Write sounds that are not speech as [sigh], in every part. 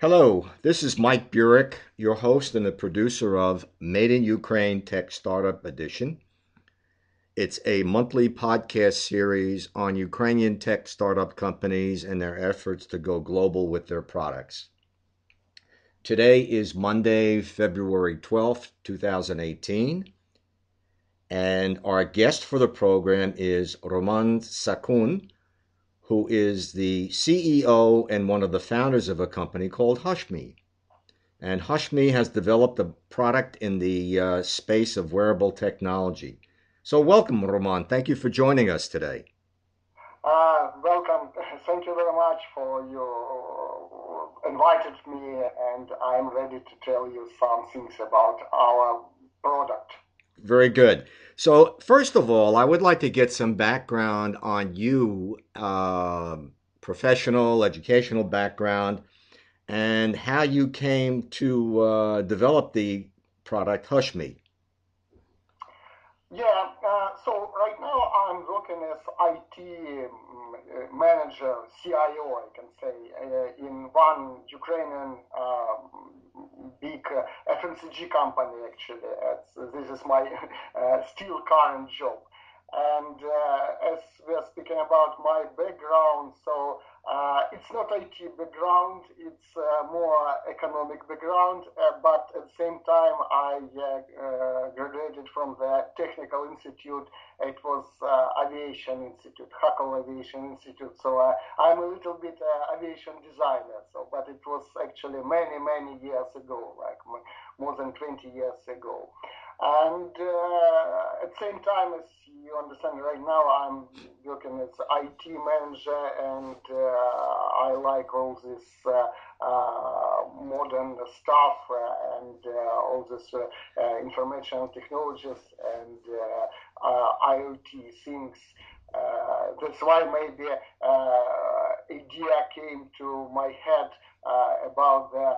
Hello, this is Mike Burek, your host and the producer of Made in Ukraine Tech Startup Edition. It's a monthly podcast series on Ukrainian tech startup companies and their efforts to go global with their products. Today is Monday, February 12th, 2018, and our guest for the program is Roman Sakun who is the CEO and one of the founders of a company called HushMe. And HushMe has developed a product in the uh, space of wearable technology. So, welcome, Roman. Thank you for joining us today. Uh, welcome. [laughs] Thank you very much for you invited me, and I'm ready to tell you some things about our product. Very good. So, first of all, I would like to get some background on you, uh, professional, educational background, and how you came to uh, develop the product HushMe. Yeah, uh, so right now I'm working as IT um, manager, CIO, I can say, uh, in one Ukrainian um, big uh, FMCG company actually. this is my [laughs] uh, still current job. And uh, as we are speaking about my background, so uh, it's not IT background, it's uh, more economic background, uh, but at the same time, I uh, uh, graduated from the Technical Institute. It was uh, Aviation Institute, Kharkiv Aviation Institute. So I'm a little bit aviation designer. So, but it was actually many, many years ago, like more than 20 years ago. And uh, at the same time, as you understand, right now I'm working as IT manager, and uh, I like all this uh, uh modern stuff uh, and uh, all this information technologies and IoT things. that's why maybe idea came to my head about the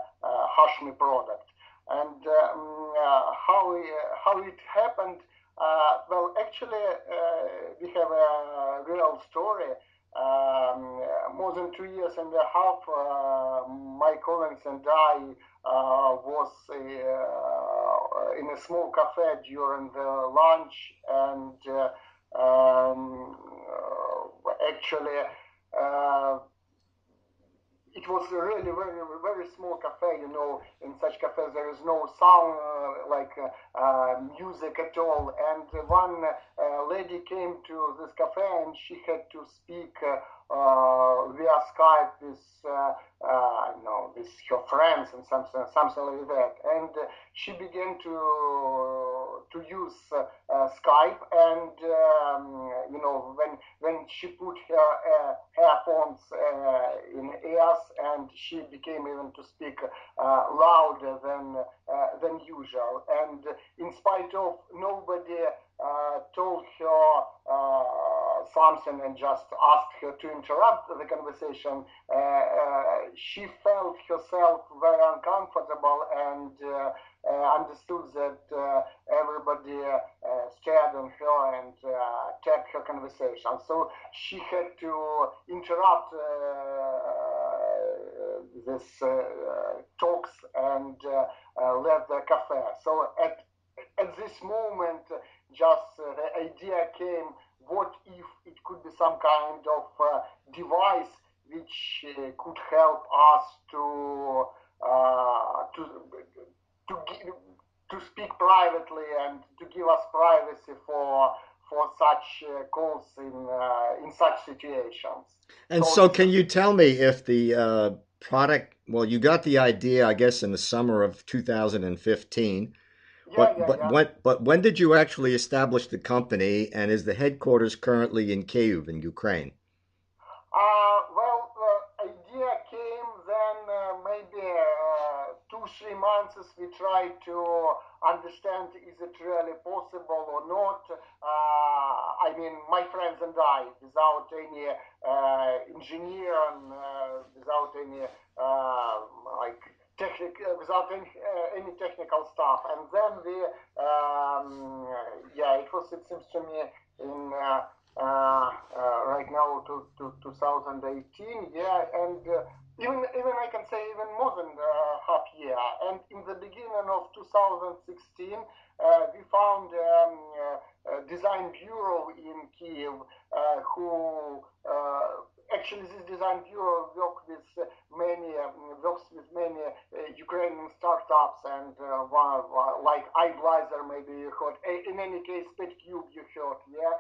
HushMe product and um, uh, how uh, how it happened. Uh, well, actually, we have a real story. Um, more than two years and a half, my colleagues and I was in a small cafe during the lunch and um, actually uh, it was a really very very small cafe you know. In such cafes there is no sound uh, like uh, uh, music at all. And one uh, lady came to this cafe and she had to speak uh, uh, via Skype with uh, know with her friends and something something like that. And she began to to use uh, uh, Skype and um, you know when when she put her uh, earphones in ears and she became even to speak louder than than usual. And in spite of nobody uh, told her uh, something and just asked her to interrupt the conversation, uh, she felt herself very uncomfortable and understood that everybody stared on her and kept her conversation. So she had to interrupt this uh, talks and uh, left the cafe. So at at this moment, just uh, the idea came what if it could be some kind of uh, device which uh, could help us to uh, to to give, to speak privately and to give us privacy for for such uh, calls in uh, in such situations. And so, so, can you tell me if the product? Well, you got the idea, I guess, in the summer of 2015 but yeah, but yeah. when but when did you actually establish the company, and is the headquarters currently in Kyiv in Ukraine? Uh, well, the idea came then uh, maybe uh, two three months. We tried to understand is it really possible or not. Uh, I mean, my friends and I, without any uh, engineer and uh, without any like technic, uh, without any, uh, any, technical stuff. And then we, um, yeah, it was, it seems to me, in uh, right now to, to 2018, yeah, and even even I can say even more than half year. And in the beginning of 2016, we found um, a design bureau in Kiev who actually this design bureau works with many works with many Ukrainian startups and uh, like iBlazr maybe you heard. In any case, PetCube you heard, yeah.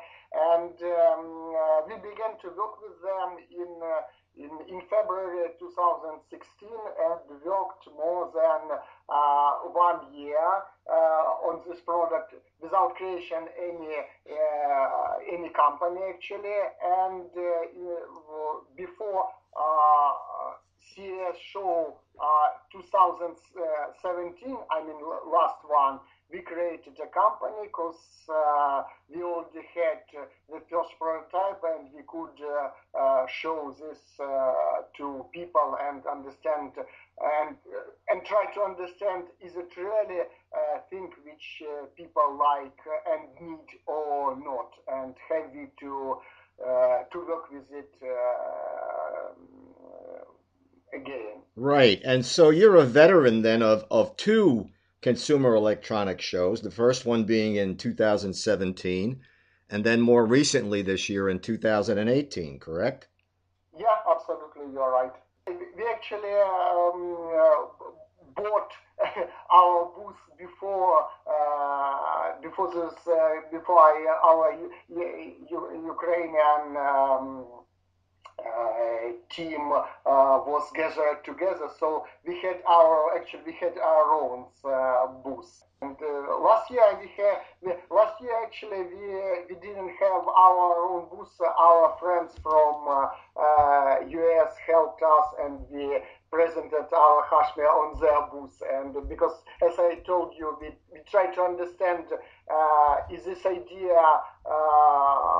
And um, uh, we began to work with them in in, in February 2016 and worked more than uh, one year uh, on this product without creation any uh, any company actually. And before CES show 2017 I mean last one we created a company because uh, we already had the first prototype and we could uh, uh show this uh, to people and understand and and try to understand is it really a thing which people like and need or not and heavy to to work with it again. Right, and so you're a veteran then of of two consumer electronics shows, the first one being in 2017, and then more recently this year in 2018, correct? Yeah, absolutely, you're right. We actually um, uh, bought [laughs] our booth before uh, before this uh, before our Ukrainian um, team uh, was gathered together. So we had our actually we had our own uh, booth. And uh, last year we had last year actually we we didn't have our own booth. Our friends from US uh, helped us, and we presented our HushMe on their booth. And because, as I told you, we, we try to understand uh, is this idea uh,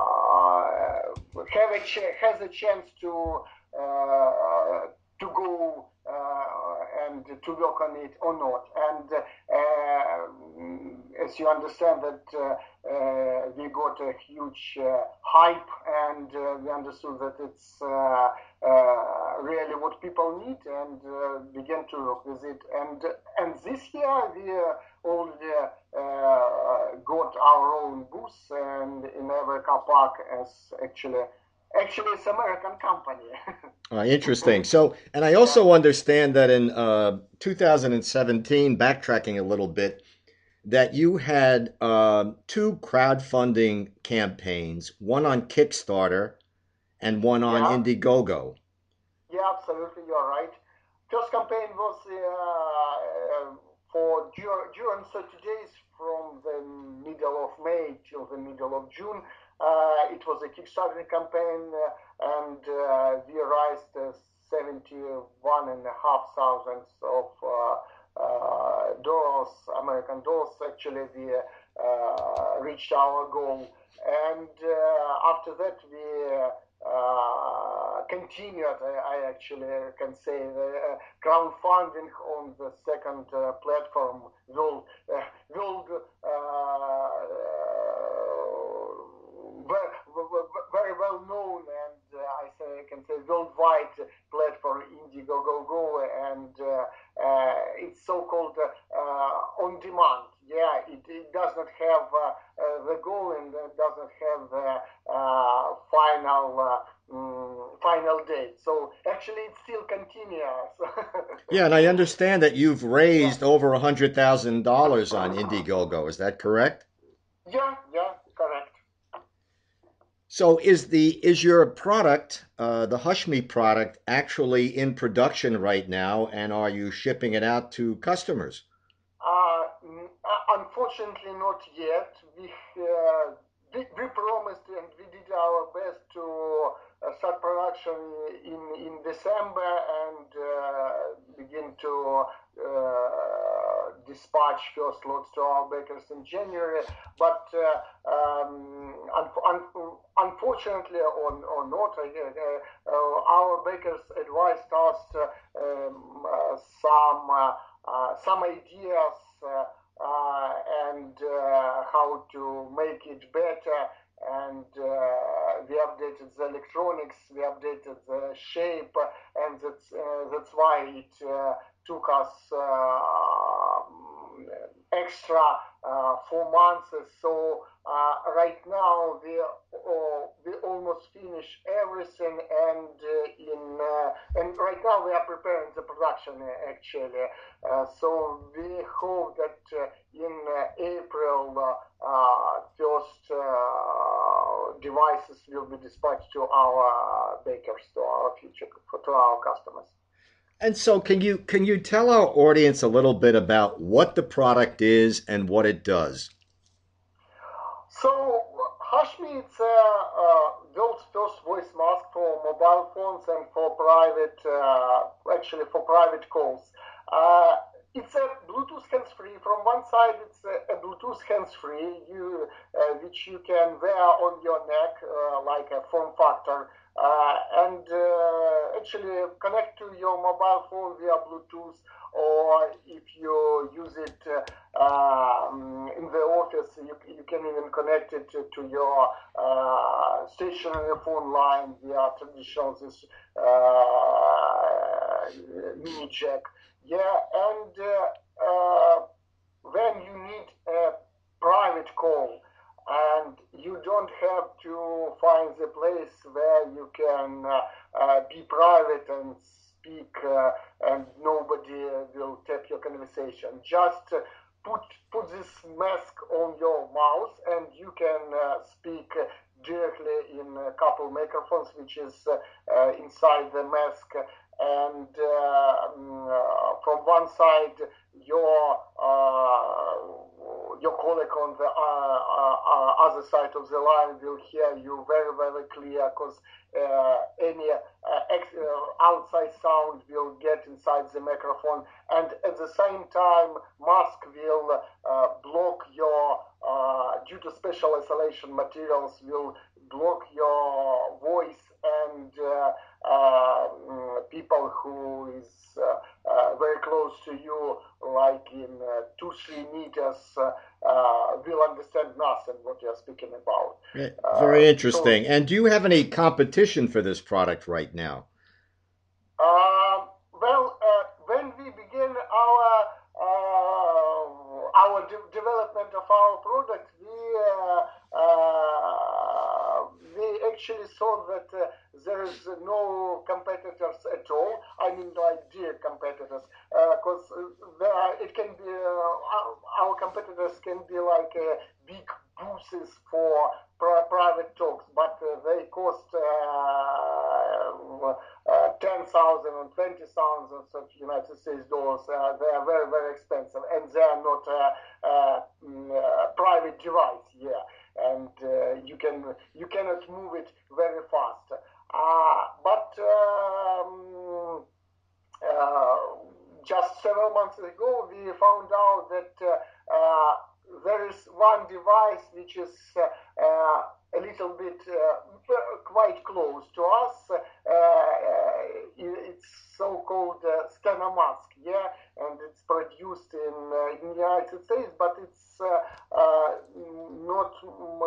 have a ch- has a chance to uh, to go uh, and to work on it or not. And uh, as you understand that uh, uh, we got a huge uh, hype and we understood that it's really what people need and began to work with it. And and this year we already got our own booth and in Eureka Park as actually Actually, it's American company. uh, [laughs] interesting. So, and I also yeah. understand that in uh, 2017, backtracking a little bit, that you had uh, two crowdfunding campaigns, one on Kickstarter and one on yeah. Indiegogo. Yeah, absolutely, you're right. First campaign was uh, for during 30 days from the middle of May till the middle of June uh, it was a Kickstarter campaign, uh, and uh, we raised uh, seventy-one and a half thousands of uh, uh, dollars, American dollars. Actually, we reached our goal, and after that we. Uh, continued, I, actually can say, uh, crowdfunding on the second uh, platform, will, World very well known and uh, I say can say worldwide platform Indiegogo Go, and uh, uh, it's so-called on demand. Yeah, it, it does not have the goal and it does not have the final. Final date. So actually, it still continues. [laughs] yeah, and I understand that you've raised yeah. over a hundred thousand dollars on Indiegogo. Is that correct? Yeah, yeah, correct. So is the is your product, uh, the Hushme product, actually in production right now, and are you shipping it out to customers? Uh, unfortunately, not yet. We, uh, we, we promised and we did our best to uh, start production in in December and uh, begin to uh, dispatch first lots to our bakers in January. But uh, um, un- un- unfortunately, or, or not, our bakers advised us um, some some ideas. Uh, and uh, how to make it better and uh, we updated the electronics, we updated the shape, and that's uh, that's why it uh, took us uh, extra four months. So right now we oh, we almost finish everything, and in and right now we are preparing the production actually. so we hope that in April first devices will be dispatched to our bakers, to our future, to our customers. And so, can you can you tell our audience a little bit about what the product is and what it does? So, HushMe, is a uh, world's first voice mask for mobile phones and for private, uh, actually for private calls. Uh, it's a Bluetooth hands-free. From one side, it's a, a Bluetooth hands-free, you, uh, which you can wear on your neck uh, like a form factor uh, and uh, actually connect to your mobile phone via Bluetooth, or if you use it uh, um, in the office, you, you can even connect it to, to your uh, stationary phone line via traditional this mini jack. Yeah, and uh, when you need a private call and you don't have to find the place where you can uh, uh, be private and speak uh, and nobody will take your conversation. Just put put this mask on your mouth and you can uh, speak directly in a couple microphones which is uh, inside the mask and uh, mm, from one side your your colleague on the uh, uh, other side of the line will hear you very, very clear because uh, any outside sound will get inside the microphone. And at the same time, mask will block your, due to special isolation materials, will block your voice and uh, Um, people who is uh, uh, very close to you, like in uh, two, three meters, uh, uh, will understand nothing what you're speaking about. Very interesting. So, and do you have any competition for this product right now? Um, well, when we begin our our de- development of our product, we we actually saw that uh, there is no competitors at all. I mean, like dear competitors, because uh, uh, it can be uh, our competitors can be like uh, big booths for pri- private talks, but uh, they cost ten thousand and twenty thousand of United States dollars. they are very very expensive, and they are not mm, private device. Yeah and uh, you can you cannot move it very fast. Uh, but um, uh, just several months ago, we found out that there is one device which is a little bit uh, quite close to us. Uh, it's so-called uh, steno mask, yeah, and it's produced in, uh, in the United States, but it's uh, uh, not mm,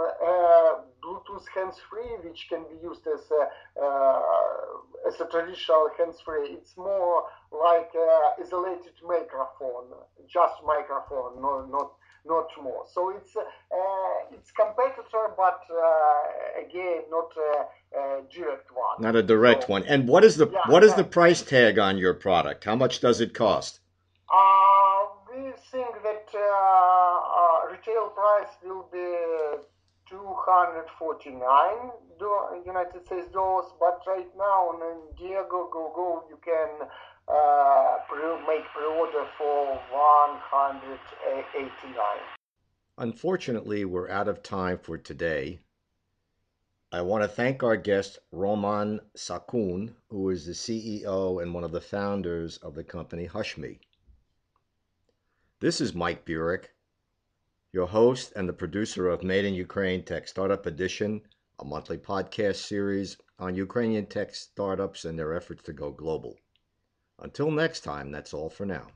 Bluetooth hands-free, which can be used as a, as a traditional hands-free. It's more like isolated microphone, just microphone, no, not not more. So it's uh, it's competitor, but uh, again, not a, a, direct one. Not a direct so, one. And what is the yeah, what is yeah. the price tag on your product? How much does it cost? Uh, we think that uh, retail price will be 249 United States dollars, but right now on Indiegogo, go, go, you can uh, make pre-order for 189. Unfortunately, we're out of time for today. I want to thank our guest, Roman Sakun, who is the CEO and one of the founders of the company Hushme. This is Mike Burek, your host and the producer of Made in Ukraine Tech Startup Edition, a monthly podcast series on Ukrainian tech startups and their efforts to go global. Until next time, that's all for now.